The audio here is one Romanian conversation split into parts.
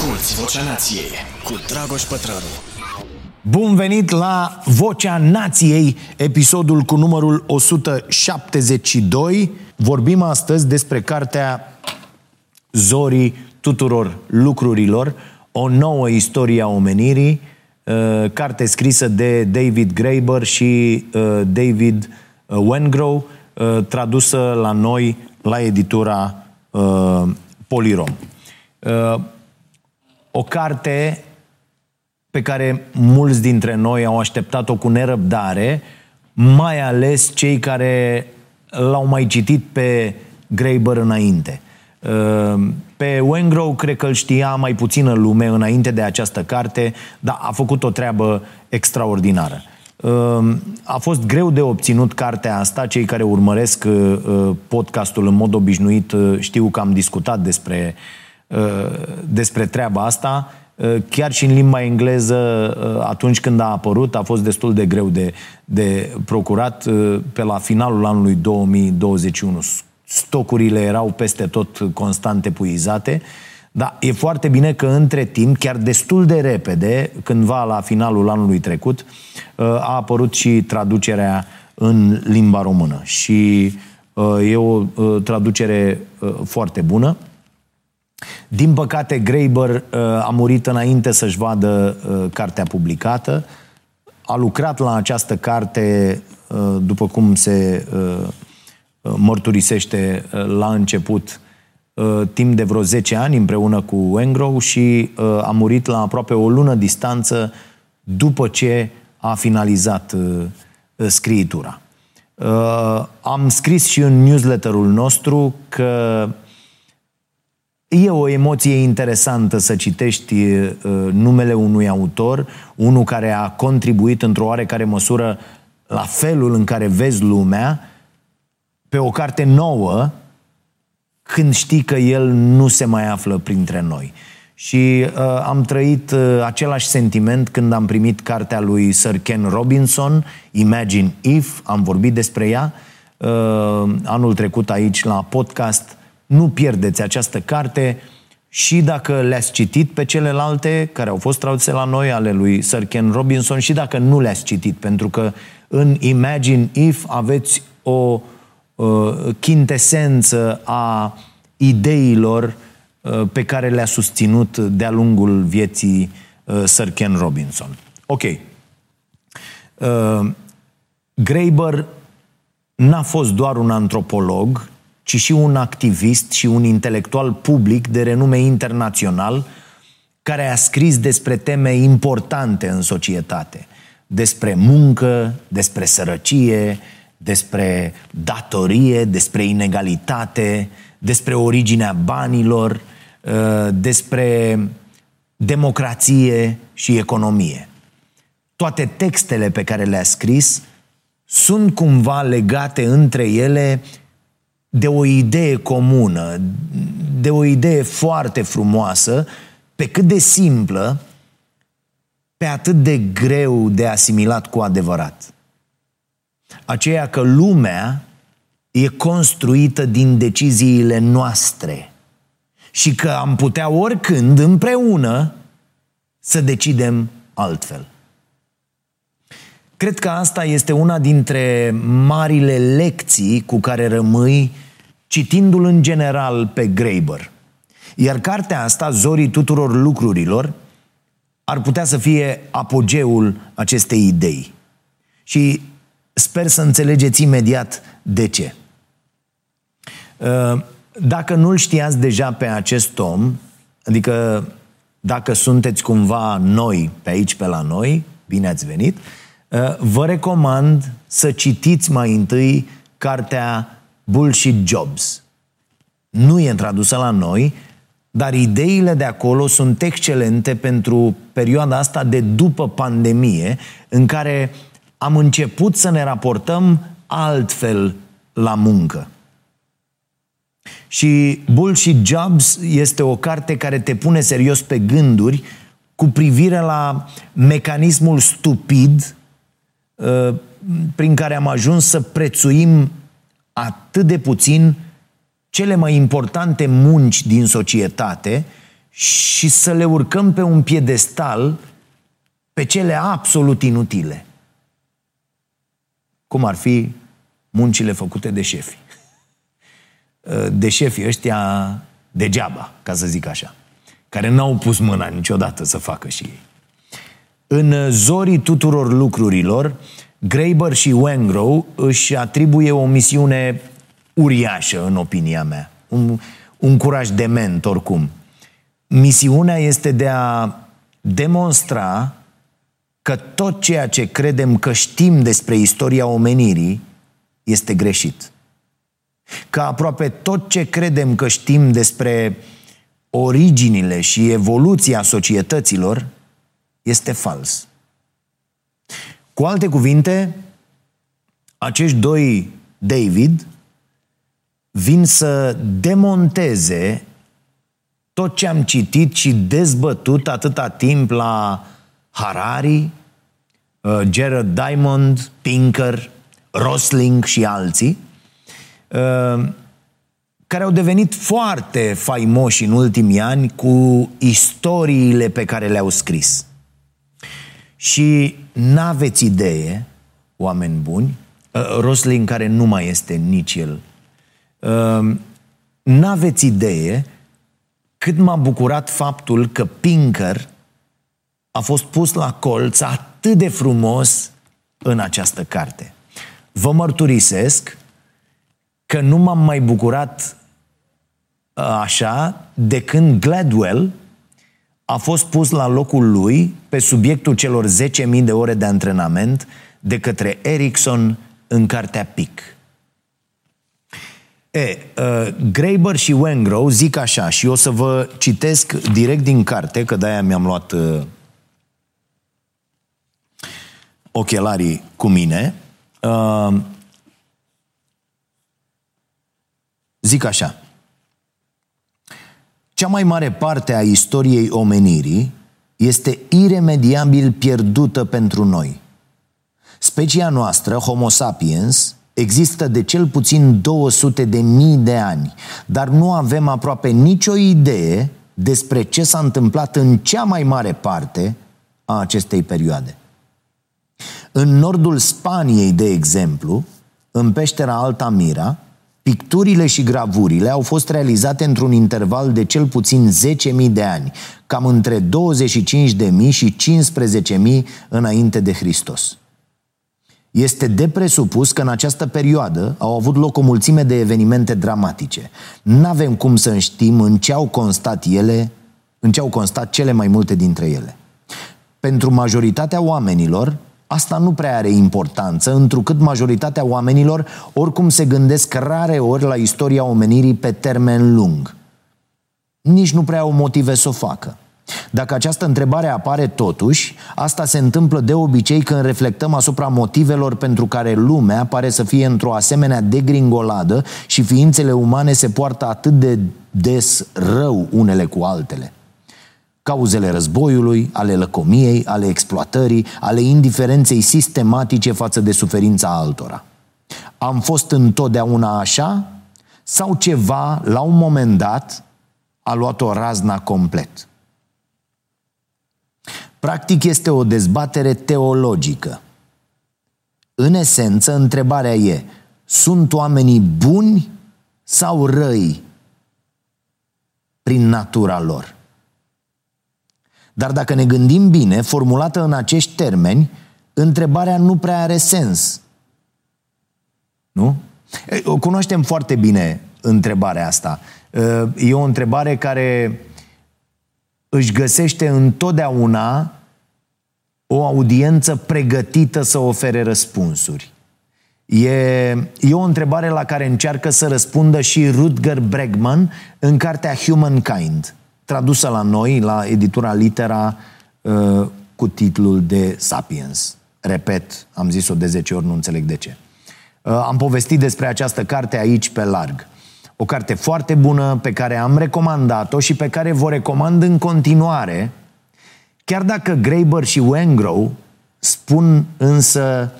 Asculți Vocea Nației cu Dragoș Pătrălu. Bun venit la Vocea Nației, episodul cu numărul 172. Vorbim astăzi despre cartea Zorii tuturor lucrurilor, o nouă istorie a omenirii, uh, carte scrisă de David Graeber și uh, David uh, Wengrow, tradusă la noi la editura Polirom o carte pe care mulți dintre noi au așteptat-o cu nerăbdare, mai ales cei care l-au mai citit pe Graeber înainte. Uh, pe Wengrow cred că îl știa mai puțină lume înainte de această carte, dar a făcut o treabă extraordinară. Uh, a fost greu de obținut cartea asta. Cei care urmăresc uh, podcastul în mod obișnuit știu că am discutat despre Uh, despre treaba asta. Uh, chiar și în limba engleză, uh, atunci când a apărut, a fost destul de greu de, de procurat pe la finalul anului 2021. Stocurile erau peste tot constant epuizate, dar e foarte bine că între timp, chiar destul de repede, cândva la finalul anului trecut, a apărut și traducerea în limba română. Și e o traducere foarte bună. Din păcate, Graeber uh, a murit înainte să-și vadă uh, cartea publicată. A lucrat la această carte, uh, după cum se uh, uh mărturisește uh, la început, uh, timp de vreo 10 ani împreună cu Wengrow și uh, a murit la aproape o lună distanță după ce a finalizat uh, scriitura. Uh, am scris și în newsletterul nostru că E o emoție interesantă să citești uh, numele unui autor, unul care a contribuit într-o oarecare măsură la felul în care vezi lumea, pe o carte nouă, când știi că el nu se mai află printre noi. Și uh, am trăit uh, același sentiment când am primit cartea lui Sir Ken Robinson, Imagine If, am vorbit despre ea uh, anul trecut aici la podcast nu pierdeți această carte și dacă le-ați citit pe celelalte care au fost traduse la noi, ale lui Sir Ken Robinson, și dacă nu le-ați citit, pentru că în Imagine If aveți o uh, chintesență a ideilor uh, pe care le-a susținut de-a lungul vieții uh, Sir Ken Robinson. Ok. Uh, Graeber n-a fost doar un antropolog, ci și un activist și un intelectual public de renume internațional care a scris despre teme importante în societate. Despre muncă, despre sărăcie, despre datorie, despre inegalitate, despre originea banilor, uh, despre democrație și economie. Toate textele pe care le-a scris sunt cumva legate între ele de o idee comună, de o idee foarte frumoasă, pe cât de simplă, pe atât de greu de asimilat cu adevărat. Aceea că lumea e construită din deciziile noastre și că am putea oricând împreună să decidem altfel. Cred că asta este una dintre marile lecții cu care rămâi citindu-l în general pe Graeber. Iar cartea asta, Zorii tuturor lucrurilor, ar putea să fie apogeul acestei idei. Și sper să înțelegeți imediat de ce. Uh, dacă nu-l știați deja pe acest om, adică dacă sunteți cumva noi pe aici, pe la noi, bine ați venit, uh, vă recomand să citiți mai întâi cartea Bullshit Jobs. Nu e tradusă la noi, dar ideile de acolo sunt excelente pentru perioada asta de după pandemie, în care am început să ne raportăm altfel la muncă. Și Bullshit Jobs este o carte care te pune serios pe gânduri cu privire la mecanismul stupid uh, prin care am ajuns să prețuim atât de puțin cele mai importante munci din societate și să le urcăm pe un piedestal pe cele absolut inutile. Cum ar fi muncile făcute de șefi. De șefii ăștia degeaba, ca să zic așa, care n-au pus mâna niciodată să facă și ei. În zorii tuturor lucrurilor, Graeber și Wengrow își atribuie o misiune uriașă, în opinia mea. Un, un curaj dement, oricum. Misiunea este de a demonstra că tot ceea ce credem că știm despre istoria omenirii este greșit. Că aproape tot ce credem că știm despre originile și evoluția societăților este fals. Cu alte cuvinte, acești doi David vin să demonteze tot ce am citit și dezbătut atâta timp la Harari, uh, Gerard Diamond, Pinker, Rosling și alții, uh, care au devenit foarte faimoși în ultimii ani cu istoriile pe care le-au scris. Și n-aveți idee, oameni buni, uh, Rosling care nu mai este nici el, n-aveți idee cât m-a bucurat faptul că Pinker a fost pus la colț atât de frumos în această carte. Vă mărturisesc că nu m-am mai bucurat așa de când Gladwell a fost pus la locul lui pe subiectul celor 10.000 de ore de antrenament de către Erickson în cartea PIC. E, uh, Graeber și Wengrow zic așa și o să vă citesc direct din carte, că de-aia mi-am luat uh, ochelarii cu mine. Uh, zic așa. Cea mai mare parte a istoriei omenirii este iremediabil pierdută pentru noi. Specia noastră, Homo sapiens, există de cel puțin 200 de mii de ani, dar nu avem aproape nicio idee despre ce s-a întâmplat în cea mai mare parte a acestei perioade. În nordul Spaniei, de exemplu, în peștera Altamira, picturile și gravurile au fost realizate într-un interval de cel puțin 10.000 de ani, cam între 25.000 și 15.000 înainte de Hristos. Este de presupus că în această perioadă au avut loc o mulțime de evenimente dramatice. N-avem cum să știm în ce au constat ele, în ce au constat cele mai multe dintre ele. Pentru majoritatea oamenilor, asta nu prea are importanță, întrucât majoritatea oamenilor oricum se gândesc rare ori la istoria omenirii pe termen lung. Nici nu prea au motive să o facă. Dacă această întrebare apare totuși, asta se întâmplă de obicei când reflectăm asupra motivelor pentru care lumea pare să fie într-o asemenea degringoladă și ființele umane se poartă atât de des rău unele cu altele. Cauzele războiului, ale lăcomiei, ale exploatării, ale indiferenței sistematice față de suferința altora. Am fost întotdeauna așa? Sau ceva, la un moment dat, a luat-o razna complet? Practic este o dezbatere teologică. În esență, întrebarea e, sunt oamenii buni sau răi prin natura lor? Dar dacă ne gândim bine, formulată în acești termeni, întrebarea nu prea are sens. Nu? O cunoaștem foarte bine întrebarea asta. E o întrebare care își găsește întotdeauna o audiență pregătită să ofere răspunsuri. E, e o întrebare la care încearcă să răspundă și Rutger Bregman în cartea Humankind, tradusă la noi, la editura Litera, uh, cu titlul de Sapiens. Repet, am zis-o de 10 ori, nu înțeleg de ce. Uh, am povestit despre această carte aici pe larg. O carte foarte bună pe care am recomandat-o și pe care vă recomand în continuare, chiar dacă Graeber și Wengrow spun însă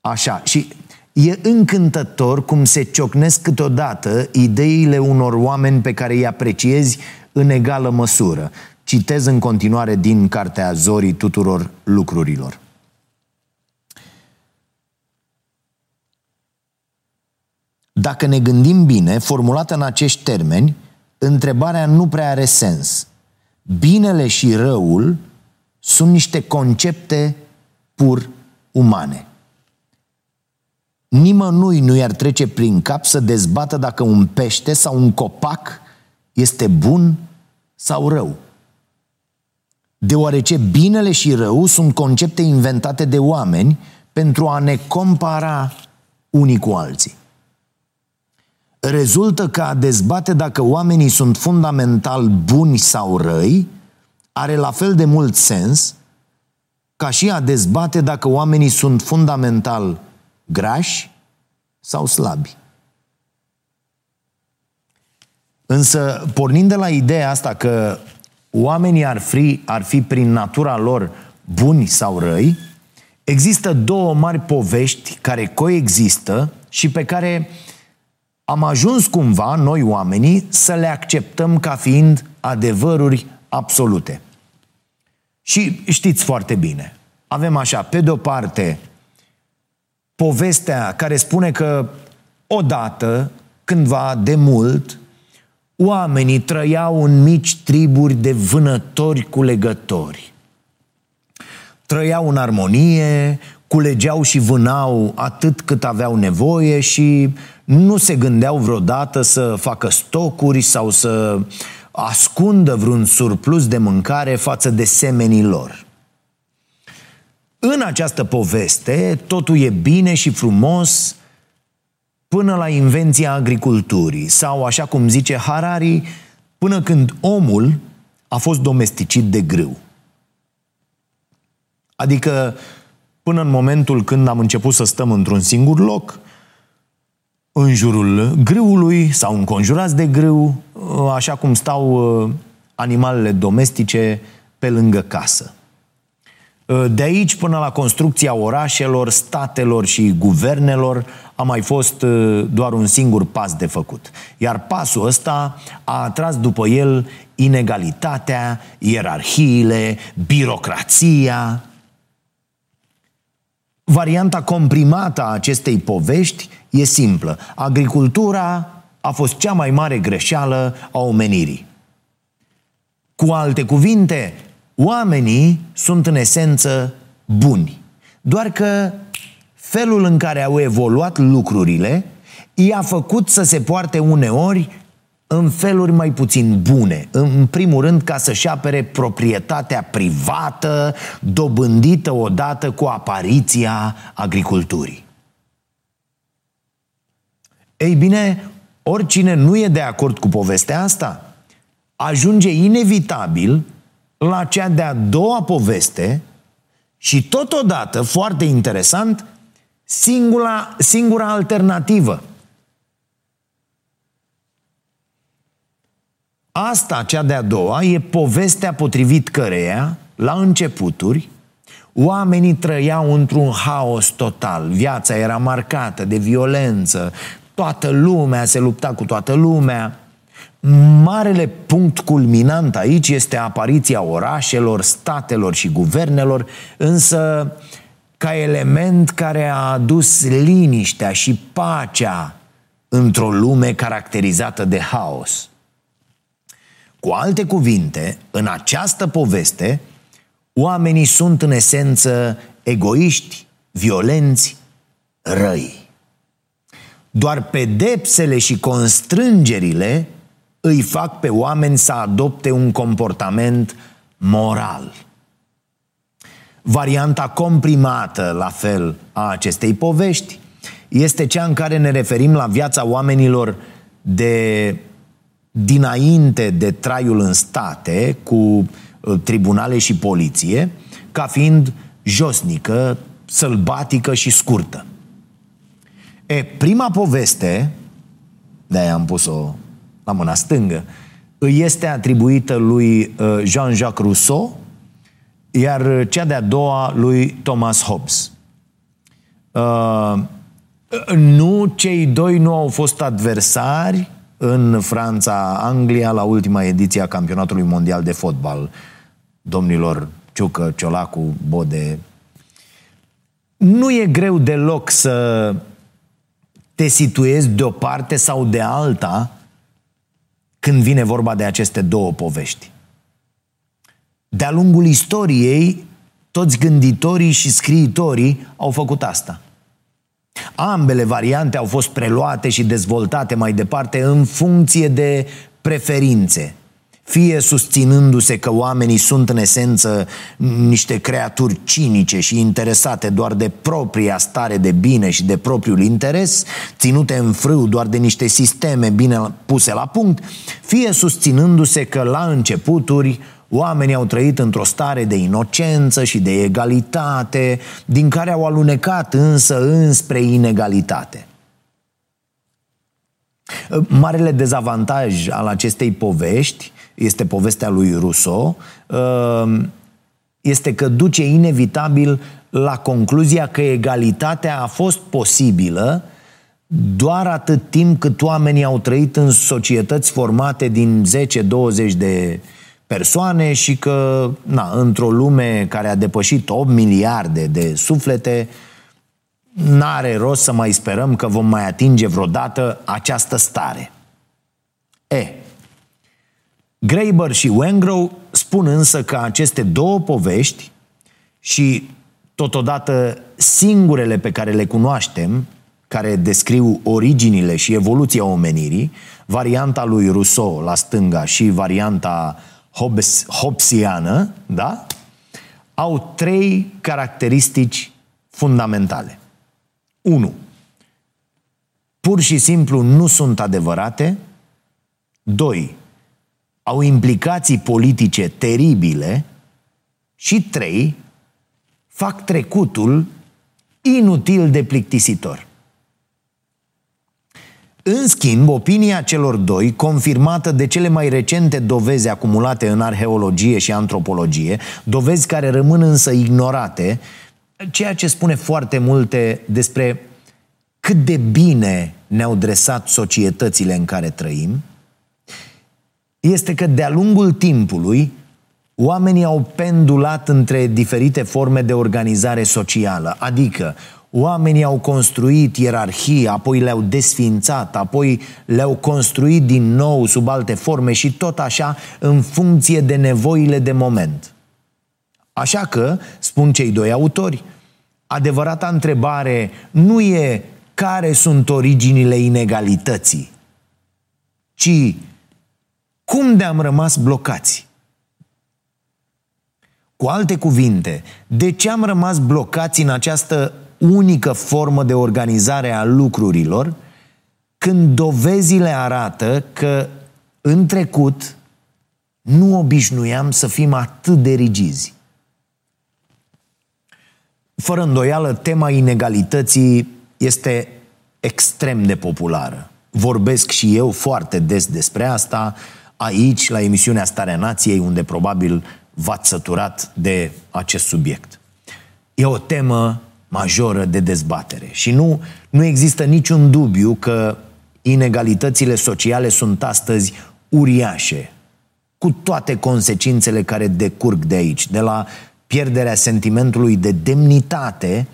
așa. Și e încântător cum se ciocnesc câteodată ideile unor oameni pe care îi apreciezi în egală măsură. Citez în continuare din Cartea Zorii tuturor lucrurilor. Dacă ne gândim bine, formulată în acești termeni, întrebarea nu prea are sens. Binele și răul sunt niște concepte pur umane. Nimănui nu i-ar trece prin cap să dezbată dacă un pește sau un copac este bun sau rău. Deoarece binele și rău sunt concepte inventate de oameni pentru a ne compara unii cu alții. Rezultă că a dezbate dacă oamenii sunt fundamental buni sau răi are la fel de mult sens ca și a dezbate dacă oamenii sunt fundamental grași sau slabi. Însă, pornind de la ideea asta că oamenii ar fi, ar fi prin natura lor buni sau răi, există două mari povești care coexistă și pe care am ajuns cumva, noi oamenii, să le acceptăm ca fiind adevăruri absolute. Și știți foarte bine, avem așa, pe de-o parte, povestea care spune că odată, cândva, de mult, oamenii trăiau în mici triburi de vânători cu legători. Trăiau în armonie, culegeau și vânau atât cât aveau nevoie și nu se gândeau vreodată să facă stocuri sau să ascundă vreun surplus de mâncare față de semenii lor. În această poveste, totul e bine și frumos până la invenția agriculturii sau, așa cum zice Harari, până când omul a fost domesticit de grâu. Adică până în momentul când am început să stăm într-un singur loc, în jurul grâului sau înconjurați de grâu, așa cum stau uh, animalele domestice pe lângă casă. Uh, de aici până la construcția orașelor, statelor și guvernelor a mai fost uh, doar un singur pas de făcut. Iar pasul ăsta a atras după el inegalitatea, ierarhiile, birocrația. Varianta comprimată a acestei povești e simplă. Agricultura a fost cea mai mare greșeală a omenirii. Cu alte cuvinte, oamenii sunt în esență buni. Doar că felul în care au evoluat lucrurile i-a făcut să se poarte uneori în feluri mai puțin bune. În primul rând, ca să-și apere proprietatea privată, dobândită odată cu apariția agriculturii. Ei bine, oricine nu e de acord cu povestea asta, ajunge inevitabil la cea de-a doua poveste și totodată, foarte interesant, singura, singura alternativă. Asta, cea de-a doua, e povestea potrivit căreia, la începuturi, oamenii trăiau într-un haos total. Viața era marcată de violență, toată lumea se lupta cu toată lumea. Marele punct culminant aici este apariția orașelor, statelor și guvernelor, însă ca element care a adus liniștea și pacea într-o lume caracterizată de haos. Cu alte cuvinte, în această poveste, oamenii sunt în esență egoiști, violenți, răi. Doar pedepsele și constrângerile îi fac pe oameni să adopte un comportament moral. Varianta comprimată, la fel, a acestei povești este cea în care ne referim la viața oamenilor de dinainte de traiul în state cu uh, tribunale și poliție, ca fiind josnică, sălbatică și scurtă. E, prima poveste, de-aia am pus-o la mâna stângă, îi este atribuită lui uh, Jean-Jacques Rousseau, iar cea de-a doua lui Thomas Hobbes. Uh, nu, cei doi nu au fost adversari, în Franța, Anglia, la ultima ediție a campionatului mondial de fotbal. Domnilor Ciucă, Ciolacu, Bode. Nu e greu deloc să te situezi de o parte sau de alta când vine vorba de aceste două povești. De-a lungul istoriei, toți gânditorii și scriitorii au făcut asta. Ambele variante au fost preluate și dezvoltate mai departe în funcție de preferințe, fie susținându-se că oamenii sunt în esență niște creaturi cinice și interesate doar de propria stare de bine și de propriul interes, ținute în frâu doar de niște sisteme bine puse la punct, fie susținându-se că la începuturi Oamenii au trăit într-o stare de inocență și de egalitate, din care au alunecat însă înspre inegalitate. Marele dezavantaj al acestei povești, este povestea lui Rousseau, uh, este că duce inevitabil la concluzia că egalitatea a fost posibilă doar atât timp cât oamenii au trăit în societăți formate din 10-20 de persoane și că, na, într-o lume care a depășit 8 miliarde de suflete, n-are rost să mai sperăm că vom mai atinge vreodată această stare. E, Graeber și Wengrow spun însă că aceste două povești și totodată singurele pe care le cunoaștem, care descriu originile și evoluția omenirii, varianta lui Rousseau la stânga și varianta Hobbes, Hobbesiană, da? au trei caracteristici fundamentale. 1. Pur și simplu nu sunt adevărate. 2. Au implicații politice teribile. Și 3. Fac trecutul inutil de plictisitor. În schimb, opinia celor doi, confirmată de cele mai recente dovezi acumulate în arheologie și antropologie, dovezi care rămân însă ignorate, ceea ce spune foarte multe despre cât de bine ne-au dresat societățile în care trăim, este că de-a lungul timpului oamenii au pendulat între diferite forme de organizare socială, adică Oamenii au construit ierarhii, apoi le-au desfințat, apoi le-au construit din nou sub alte forme și tot așa în funcție de nevoile de moment. Așa că, spun cei doi autori, adevărata întrebare nu e care sunt originile inegalității, ci cum de am rămas blocați? Cu alte cuvinte, de ce am rămas blocați în această unică formă de organizare a lucrurilor când dovezile arată că în trecut nu obișnuiam să fim atât de rigizi. Fără îndoială, tema inegalității este extrem de populară. Vorbesc și eu foarte des despre asta aici, la emisiunea Starea Nației, unde probabil v-ați săturat de acest subiect. E o temă majoră de dezbatere. Și nu, nu există niciun dubiu că inegalitățile sociale sunt astăzi uriașe, cu toate consecințele care decurg de aici, de la pierderea sentimentului de demnitate,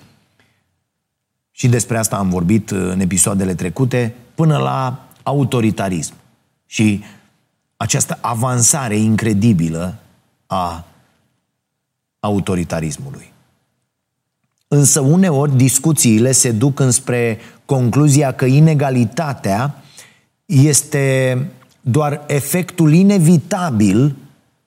și despre asta am vorbit în episoadele trecute, până la autoritarism. Și această avansare incredibilă a autoritarismului. Însă uneori discuțiile se duc înspre concluzia că inegalitatea este doar efectul inevitabil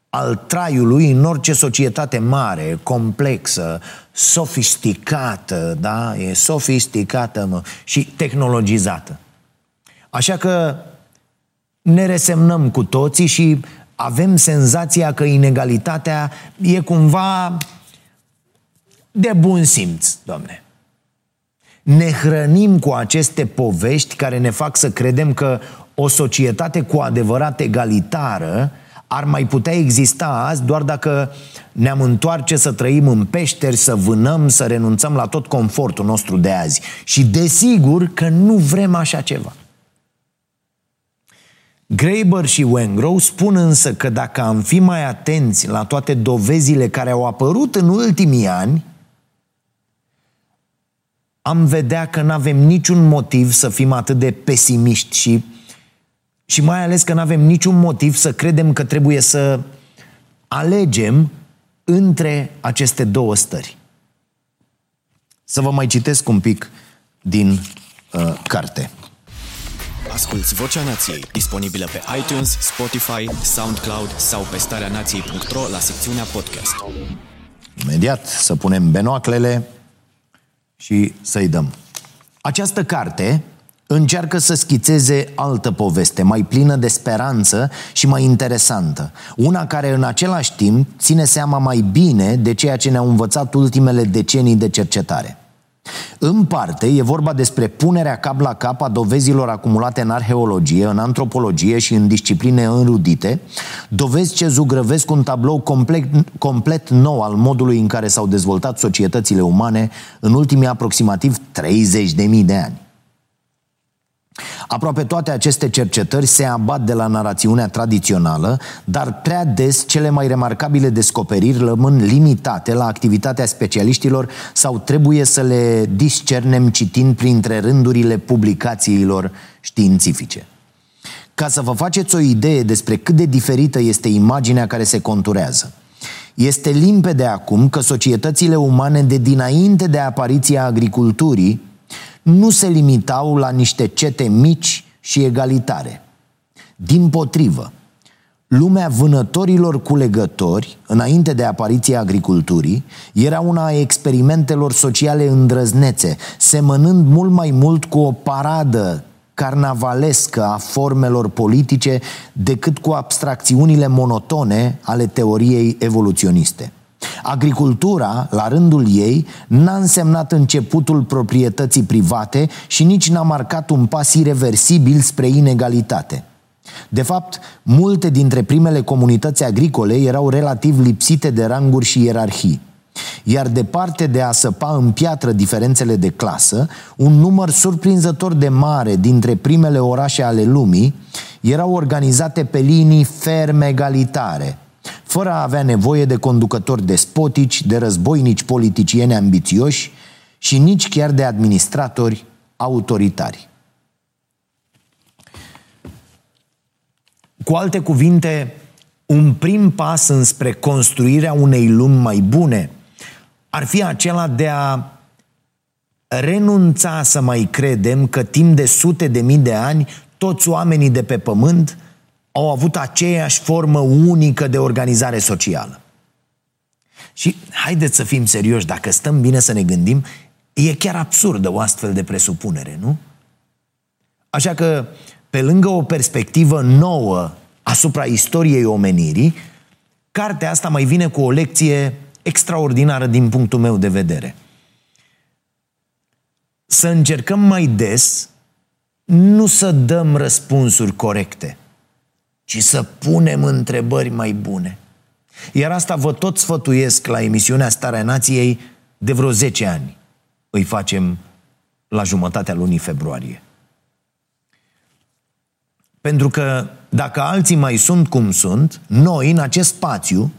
al traiului în orice societate mare, complexă, sofisticată, da? E sofisticată mă, și tehnologizată. Așa că ne resemnăm cu toții și avem senzația că inegalitatea e cumva de bun simț, domne. Ne hrănim cu aceste povești care ne fac să credem că o societate cu adevărat egalitară ar mai putea exista azi doar dacă ne-am întoarce să trăim în peșteri, să vânăm, să renunțăm la tot confortul nostru de azi. Și desigur că nu vrem așa ceva. Graeber și Wengrow spun însă că dacă am fi mai atenți la toate dovezile care au apărut în ultimii ani, am vedea că nu avem niciun motiv să fim atât de pesimiști și, și mai ales că nu avem niciun motiv să credem că trebuie să alegem între aceste două stări. Să vă mai citesc un pic din uh, carte. Asculți Vocea Nației, disponibilă pe iTunes, Spotify, SoundCloud sau pe starea nației.ro la secțiunea podcast. Imediat să punem benoaclele și să-i dăm. Această carte încearcă să schițeze altă poveste, mai plină de speranță și mai interesantă. Una care în același timp ține seama mai bine de ceea ce ne-au învățat ultimele decenii de cercetare. În parte, e vorba despre punerea cap la cap a dovezilor acumulate în arheologie, în antropologie și în discipline înrudite, dovezi ce zugrăvesc un tablou complet, complet nou al modului în care s-au dezvoltat societățile umane în ultimii aproximativ 30.000 de ani. Aproape toate aceste cercetări se abat de la narațiunea tradițională, dar prea des cele mai remarcabile descoperiri rămân limitate la activitatea specialiștilor sau trebuie să le discernem citind printre rândurile publicațiilor științifice. Ca să vă faceți o idee despre cât de diferită este imaginea care se conturează. Este limpede acum că societățile umane de dinainte de apariția agriculturii nu se limitau la niște cete mici și egalitare. Din potrivă, lumea vânătorilor culegători, înainte de apariția agriculturii, era una a experimentelor sociale îndrăznețe, semănând mult mai mult cu o paradă carnavalescă a formelor politice decât cu abstracțiunile monotone ale teoriei evoluționiste. Agricultura, la rândul ei, n-a însemnat începutul proprietății private și nici n-a marcat un pas irreversibil spre inegalitate. De fapt, multe dintre primele comunități agricole erau relativ lipsite de ranguri și ierarhii. Iar departe de a săpa în piatră diferențele de clasă, un număr surprinzător de mare dintre primele orașe ale lumii erau organizate pe linii ferme egalitare – fără a avea nevoie de conducători despotici, de războinici politicieni ambițioși și nici chiar de administratori autoritari. Cu alte cuvinte, un prim pas înspre construirea unei lumi mai bune ar fi acela de a renunța să mai credem că timp de sute de mii de ani toți oamenii de pe pământ au avut aceeași formă unică de organizare socială. Și haideți să fim serioși, dacă stăm bine să ne gândim, e chiar absurdă o astfel de presupunere, nu? Așa că, pe lângă o perspectivă nouă asupra istoriei omenirii, cartea asta mai vine cu o lecție extraordinară din punctul meu de vedere. Să încercăm mai des nu să dăm răspunsuri corecte – ci să punem întrebări mai bune. Iar asta vă tot sfătuiesc la emisiunea Starea Nației de vreo 10 ani. Îi facem la jumătatea lunii februarie. Pentru că dacă alții mai sunt cum sunt, noi, în acest spațiu,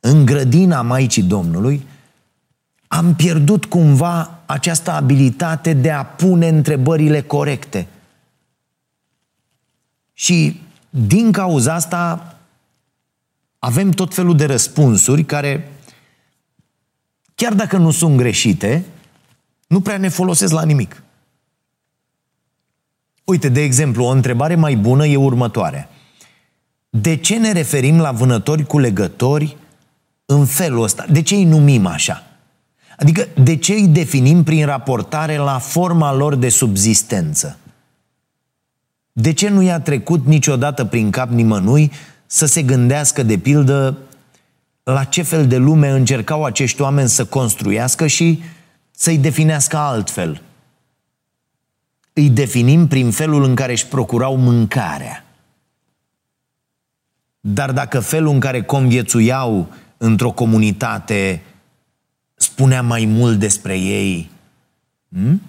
în grădina Maicii Domnului, am pierdut cumva această abilitate de a pune întrebările corecte. Și din cauza asta avem tot felul de răspunsuri care, chiar dacă nu sunt greșite, nu prea ne folosesc la nimic. Uite, de exemplu, o întrebare mai bună e următoarea. De ce ne referim la vânători cu legători în felul ăsta? De ce îi numim așa? Adică, de ce îi definim prin raportare la forma lor de subzistență? De ce nu i-a trecut niciodată prin cap nimănui să se gândească, de pildă, la ce fel de lume încercau acești oameni să construiască și să-i definească altfel? Îi definim prin felul în care își procurau mâncarea. Dar dacă felul în care conviețuiau într-o comunitate spunea mai mult despre ei, hmm?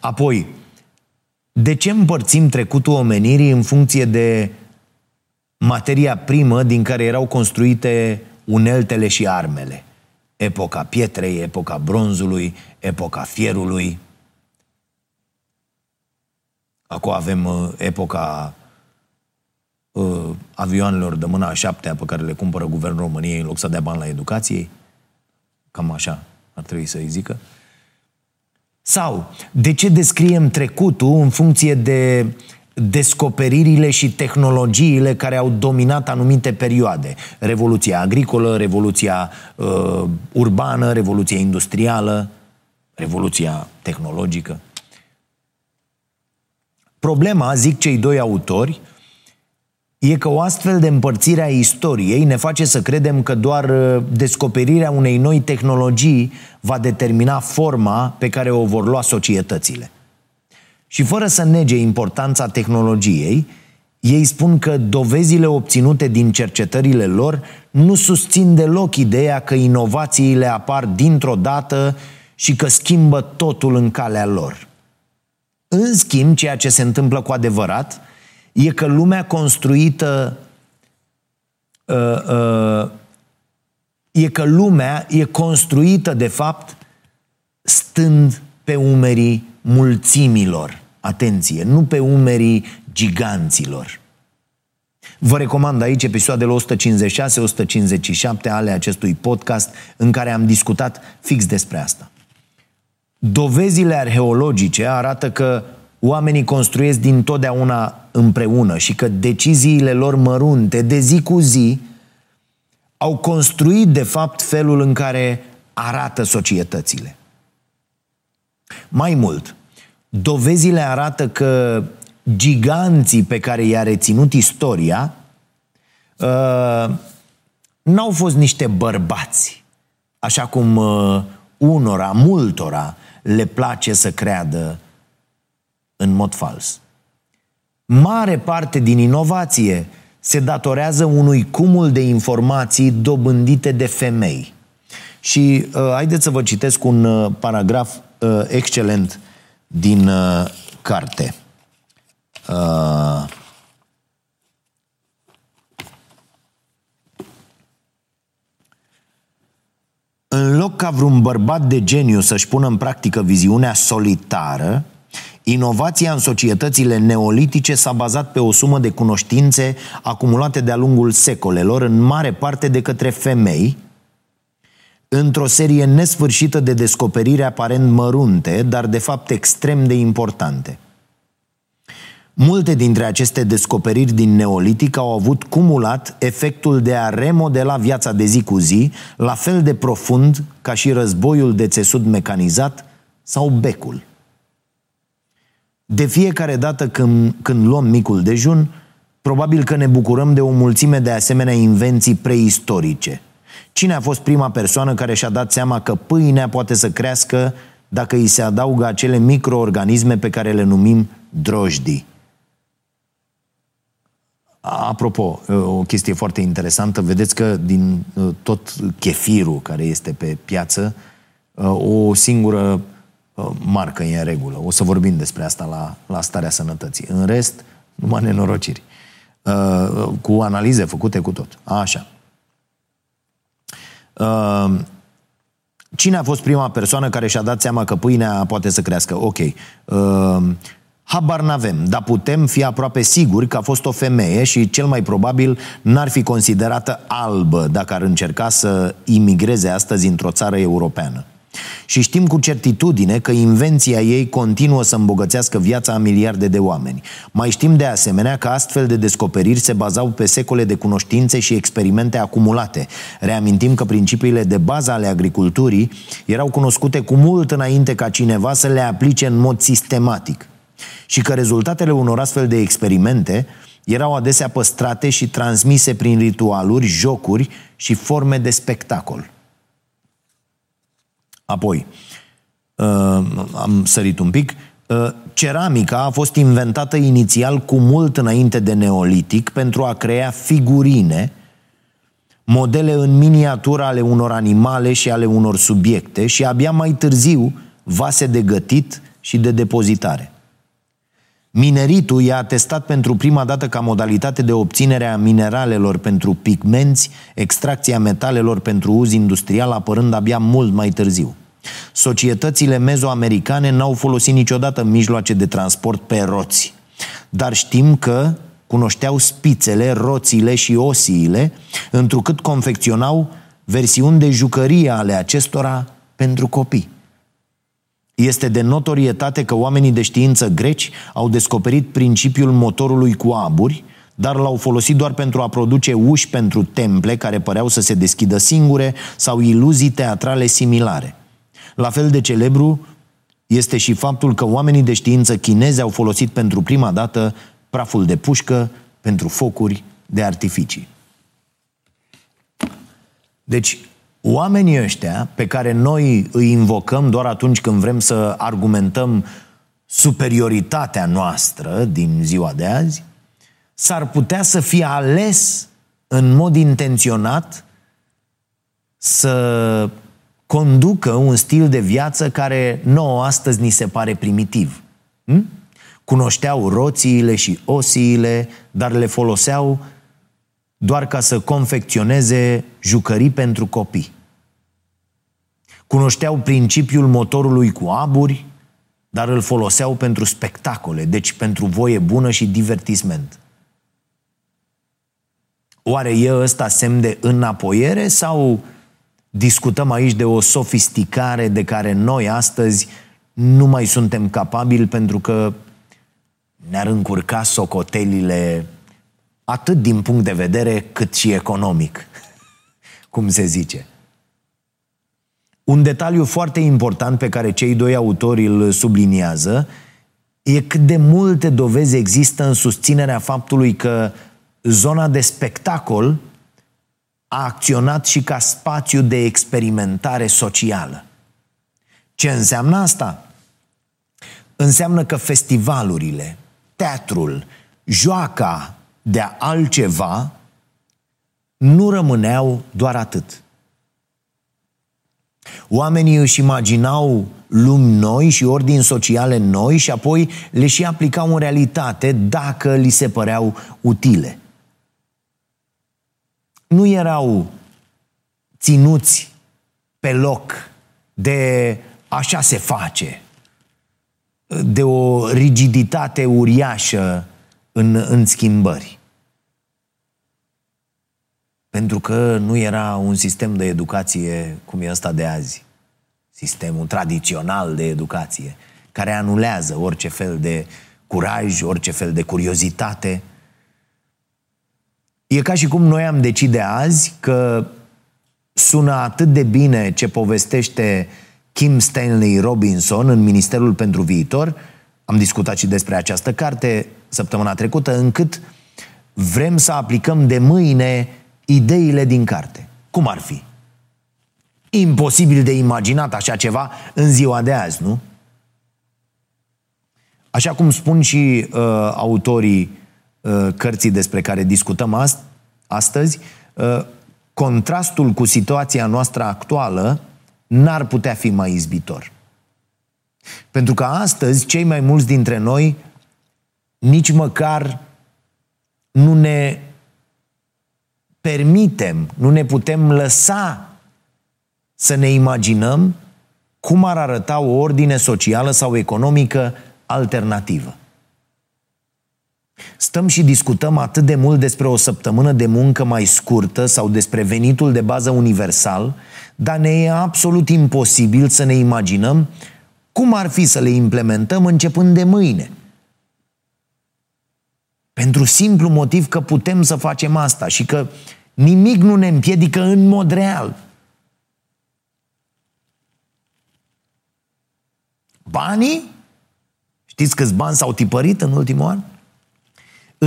Apoi, De ce împărțim trecutul omenirii în funcție de materia primă din care erau construite uneltele și armele? Epoca pietrei, epoca bronzului, epoca fierului. Acum avem uh, epoca uh, avioanelor de mâna a șaptea pe care le cumpără Guvernul României în loc să dea bani la educație. Cam așa ar trebui să-i zică. Sau, de ce descriem trecutul în funcție de descoperirile și tehnologiile care au dominat anumite perioade. Revoluția agricolă, revoluția uh, urbană, revoluția industrială, revoluția tehnologică. Problema, zic cei doi autori, e că o astfel de împărțire a istoriei ne face să credem că doar uh, descoperirea unei noi tehnologii va determina forma pe care o vor lua societățile. Și fără să nege importanța tehnologiei, ei spun că dovezile obținute din cercetările lor nu susțin deloc ideea că inovațiile apar dintr-o dată și că schimbă totul în calea lor. În schimb, ceea ce se întâmplă cu adevărat e că lumea construită uh, uh, e că lumea e construită, de fapt, stând pe umerii mulțimilor. Atenție, nu pe umerii giganților. Vă recomand aici episoadele 156-157 ale acestui podcast în care am discutat fix despre asta. Dovezile arheologice arată că oamenii construiesc din totdeauna împreună și că deciziile lor mărunte de zi cu zi au construit de fapt felul în care arată societățile. Mai mult, dovezile arată că giganții pe care i-a reținut istoria uh, n-au fost niște bărbați, așa cum uh, unora, multora, le place să creadă în mod fals. Mare parte din inovație se datorează unui cumul de informații dobândite de femei. Și uh, haideți să vă citesc un uh, paragraf uh, excelent din uh, carte. Uh, în loc ca vreun bărbat de geniu să-și pună în practică viziunea solitară, Inovația în societățile neolitice s-a bazat pe o sumă de cunoștințe acumulate de-a lungul secolelor, în mare parte de către femei, într-o serie nesfârșită de descoperiri aparent mărunte, dar de fapt extrem de importante. Multe dintre aceste descoperiri din Neolitic au avut cumulat efectul de a remodela viața de zi cu zi, la fel de profund ca și războiul de țesut mecanizat sau becul. De fiecare dată când, când luăm micul dejun, probabil că ne bucurăm de o mulțime de asemenea invenții preistorice. Cine a fost prima persoană care și-a dat seama că pâinea poate să crească dacă îi se adaugă acele microorganisme pe care le numim drojdii? Apropo, o chestie foarte interesantă, vedeți că din uh, tot chefirul care este pe piață, uh, o singură Uh, marcă e în regulă. O să vorbim despre asta la, la starea sănătății. În rest, numai nenorociri. Uh, cu analize făcute cu tot. Așa. Uh, cine a fost prima persoană care și-a dat seama că pâinea poate să crească? Ok. Habar n-avem, dar putem fi aproape siguri că a fost o femeie și cel mai probabil n-ar fi considerată albă dacă ar încerca să imigreze astăzi într-o țară europeană. Și știm cu certitudine că invenția ei continuă să îmbogățească viața a miliarde de oameni. Mai știm de asemenea că astfel de descoperiri se bazau pe secole de cunoștințe și experimente acumulate. Reamintim că principiile de bază ale agriculturii erau cunoscute cu mult înainte ca cineva să le aplice în mod sistematic. Și că rezultatele unor astfel de experimente erau adesea păstrate și transmise prin ritualuri, jocuri și forme de spectacol. Apoi, uh, am sărit un pic, uh, ceramica a fost inventată inițial cu mult înainte de neolitic pentru a crea figurine, modele în miniatură ale unor animale și ale unor subiecte și abia mai târziu vase de gătit și de depozitare. Mineritul i-a atestat pentru prima dată ca modalitate de obținere a mineralelor pentru pigmenți, extracția metalelor pentru uz industrial apărând abia mult mai târziu. Societățile mezoamericane n-au folosit niciodată mijloace de transport pe roți, dar știm că cunoșteau spițele, roțile și osiile, întrucât confecționau versiuni de jucărie ale acestora pentru copii. Este de notorietate că oamenii de știință greci au descoperit principiul motorului cu aburi, dar l-au folosit doar pentru a produce uși pentru temple care păreau să se deschidă singure sau iluzii teatrale similare. La fel de celebru este și faptul că oamenii de știință chinezi au folosit pentru prima dată praful de pușcă pentru focuri de artificii. Deci, oamenii ăștia pe care noi îi invocăm doar atunci când vrem să argumentăm superioritatea noastră din ziua de azi, s-ar putea să fie ales în mod intenționat să conducă un stil de viață care nouă astăzi ni se pare primitiv. Hm? Cunoșteau roțiile și osiile, dar le foloseau doar ca să confecționeze jucării pentru copii. Cunoșteau principiul motorului cu aburi, dar îl foloseau pentru spectacole, deci pentru voie bună și divertisment. Oare e ăsta semn de înapoiere sau discutăm aici de o sofisticare de care noi astăzi nu mai suntem capabili pentru că ne-ar încurca socotelile atât din punct de vedere cât și economic, cum se zice. Un detaliu foarte important pe care cei doi autori îl subliniază e cât de multe dovezi există în susținerea faptului că zona de spectacol a acționat și ca spațiu de experimentare socială. Ce înseamnă asta? Înseamnă că festivalurile, teatrul, joaca de altceva nu rămâneau doar atât. Oamenii își imaginau lumi noi și ordini sociale noi și apoi le și aplicau în realitate dacă li se păreau utile. Nu erau ținuți pe loc de așa se face, de o rigiditate uriașă în, în schimbări. Pentru că nu era un sistem de educație cum e ăsta de azi. Sistemul tradițional de educație, care anulează orice fel de curaj, orice fel de curiozitate. E ca și cum noi am decide azi că sună atât de bine ce povestește Kim Stanley Robinson în Ministerul pentru Viitor, am discutat și despre această carte săptămâna trecută, încât vrem să aplicăm de mâine ideile din carte. Cum ar fi? Imposibil de imaginat așa ceva în ziua de azi, nu? Așa cum spun și uh, autorii uh, cărții despre care discutăm ast- astăzi, uh, contrastul cu situația noastră actuală n-ar putea fi mai izbitor. Pentru că astăzi, cei mai mulți dintre noi nici măcar nu ne permitem, nu ne putem lăsa să ne imaginăm cum ar arăta o ordine socială sau economică alternativă. Stăm și discutăm atât de mult despre o săptămână de muncă mai scurtă sau despre venitul de bază universal, dar ne e absolut imposibil să ne imaginăm cum ar fi să le implementăm începând de mâine – pentru simplu motiv că putem să facem asta și că nimic nu ne împiedică în mod real. Banii? Știți câți bani s-au tipărit în ultimul an?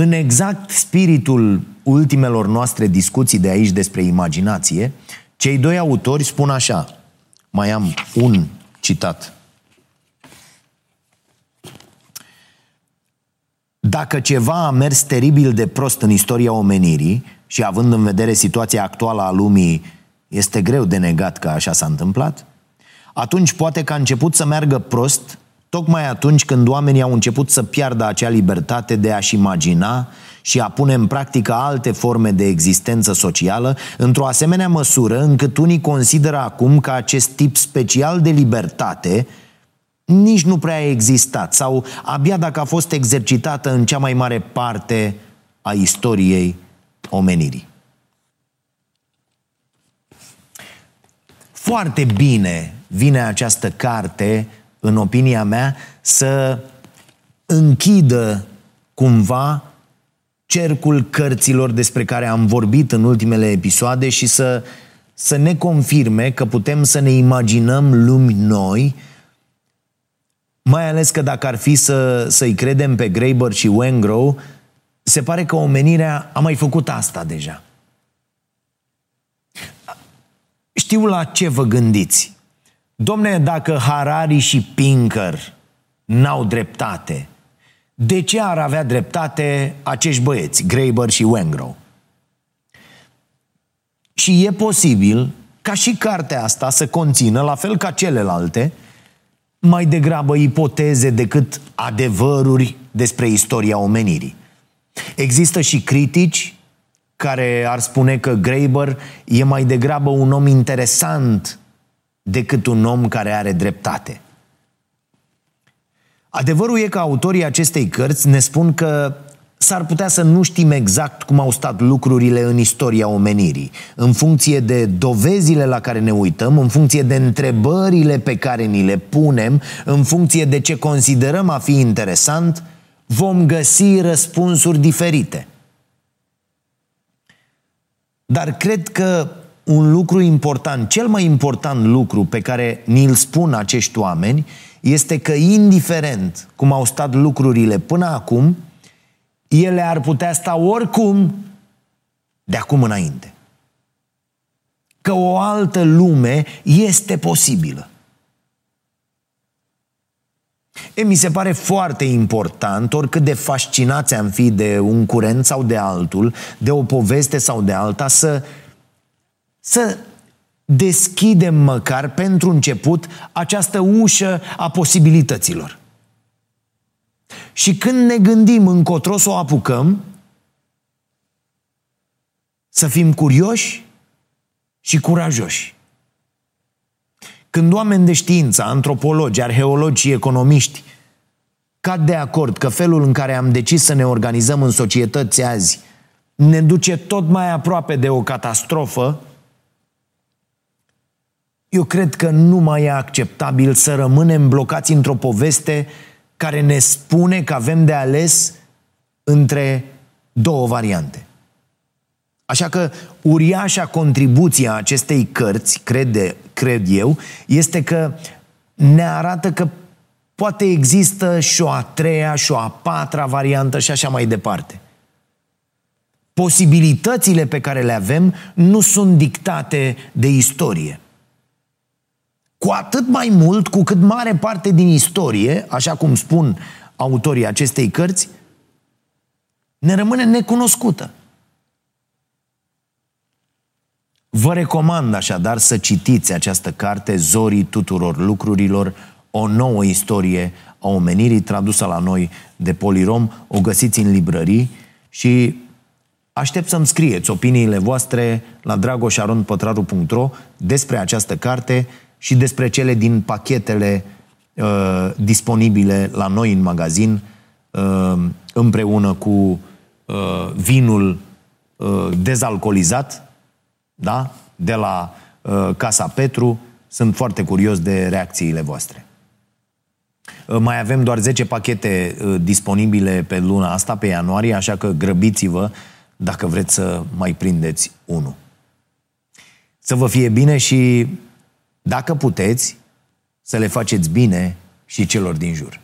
În exact spiritul ultimelor noastre discuții de aici despre imaginație, cei doi autori spun așa, mai am un citat. Dacă ceva a mers teribil de prost în istoria omenirii și având în vedere situația actuală a lumii, este greu de negat că așa s-a întâmplat, atunci poate că a început să meargă prost tocmai atunci când oamenii au început să piardă acea libertate de a-și imagina și a pune în practică alte forme de existență socială, într-o asemenea măsură încât unii consideră acum că acest tip special de libertate nici nu prea a existat sau abia dacă a fost exercitată în cea mai mare parte a istoriei omenirii. Foarte bine vine această carte, în opinia mea, să închidă cumva cercul cărților despre care am vorbit în ultimele episoade și să, să ne confirme că putem să ne imaginăm lumi noi, mai ales că dacă ar fi să, să-i credem pe Graeber și Wengrow, se pare că omenirea a mai făcut asta deja. Știu la ce vă gândiți. Domne, dacă Harari și Pinker n-au dreptate, de ce ar avea dreptate acești băieți, Graeber și Wengrow? Și e posibil ca și cartea asta să conțină, la fel ca celelalte, mai degrabă ipoteze decât adevăruri despre istoria omenirii. Există și critici care ar spune că Graeber e mai degrabă un om interesant decât un om care are dreptate. Adevărul e că autorii acestei cărți ne spun că s-ar putea să nu știm exact cum au stat lucrurile în istoria omenirii, în funcție de dovezile la care ne uităm, în funcție de întrebările pe care ni le punem, în funcție de ce considerăm a fi interesant, vom găsi răspunsuri diferite. Dar cred că un lucru important, cel mai important lucru pe care ni-l spun acești oameni, este că indiferent cum au stat lucrurile până acum, ele ar putea sta oricum de acum înainte. Că o altă lume este posibilă. E, mi se pare foarte important, oricât de fascinați am fi de un curent sau de altul, de o poveste sau de alta, să, să deschidem măcar pentru început această ușă a posibilităților. Și când ne gândim încotro să o apucăm, să fim curioși și curajoși. Când oameni de știință, antropologi, arheologi și economiști cad de acord că felul în care am decis să ne organizăm în societăți azi ne duce tot mai aproape de o catastrofă, eu cred că nu mai e acceptabil să rămânem blocați într-o poveste care ne spune că avem de ales între două variante. Așa că uriașa contribuție a acestei cărți, crede, cred eu, este că ne arată că poate există și o a treia, și o a patra variantă și așa mai departe. Posibilitățile pe care le avem nu sunt dictate de istorie. Cu atât mai mult cu cât mare parte din istorie, așa cum spun autorii acestei cărți, ne rămâne necunoscută. Vă recomand așadar să citiți această carte, Zorii tuturor lucrurilor, o nouă istorie a omenirii tradusă la noi de Polirom. O găsiți în librării și aștept să-mi scrieți opiniile voastre la dragoșarondpătraru.ro despre această carte și despre cele din pachetele uh, disponibile la noi în magazin uh, împreună cu uh, vinul uh, dezalcoolizat da? de la uh, Casa Petru. Sunt foarte curios de reacțiile voastre. Uh, mai avem doar 10 pachete uh, disponibile pe luna asta, pe ianuarie, așa că grăbiți-vă dacă vreți să mai prindeți unul. Să vă fie bine și dacă puteți, să le faceți bine și celor din jur.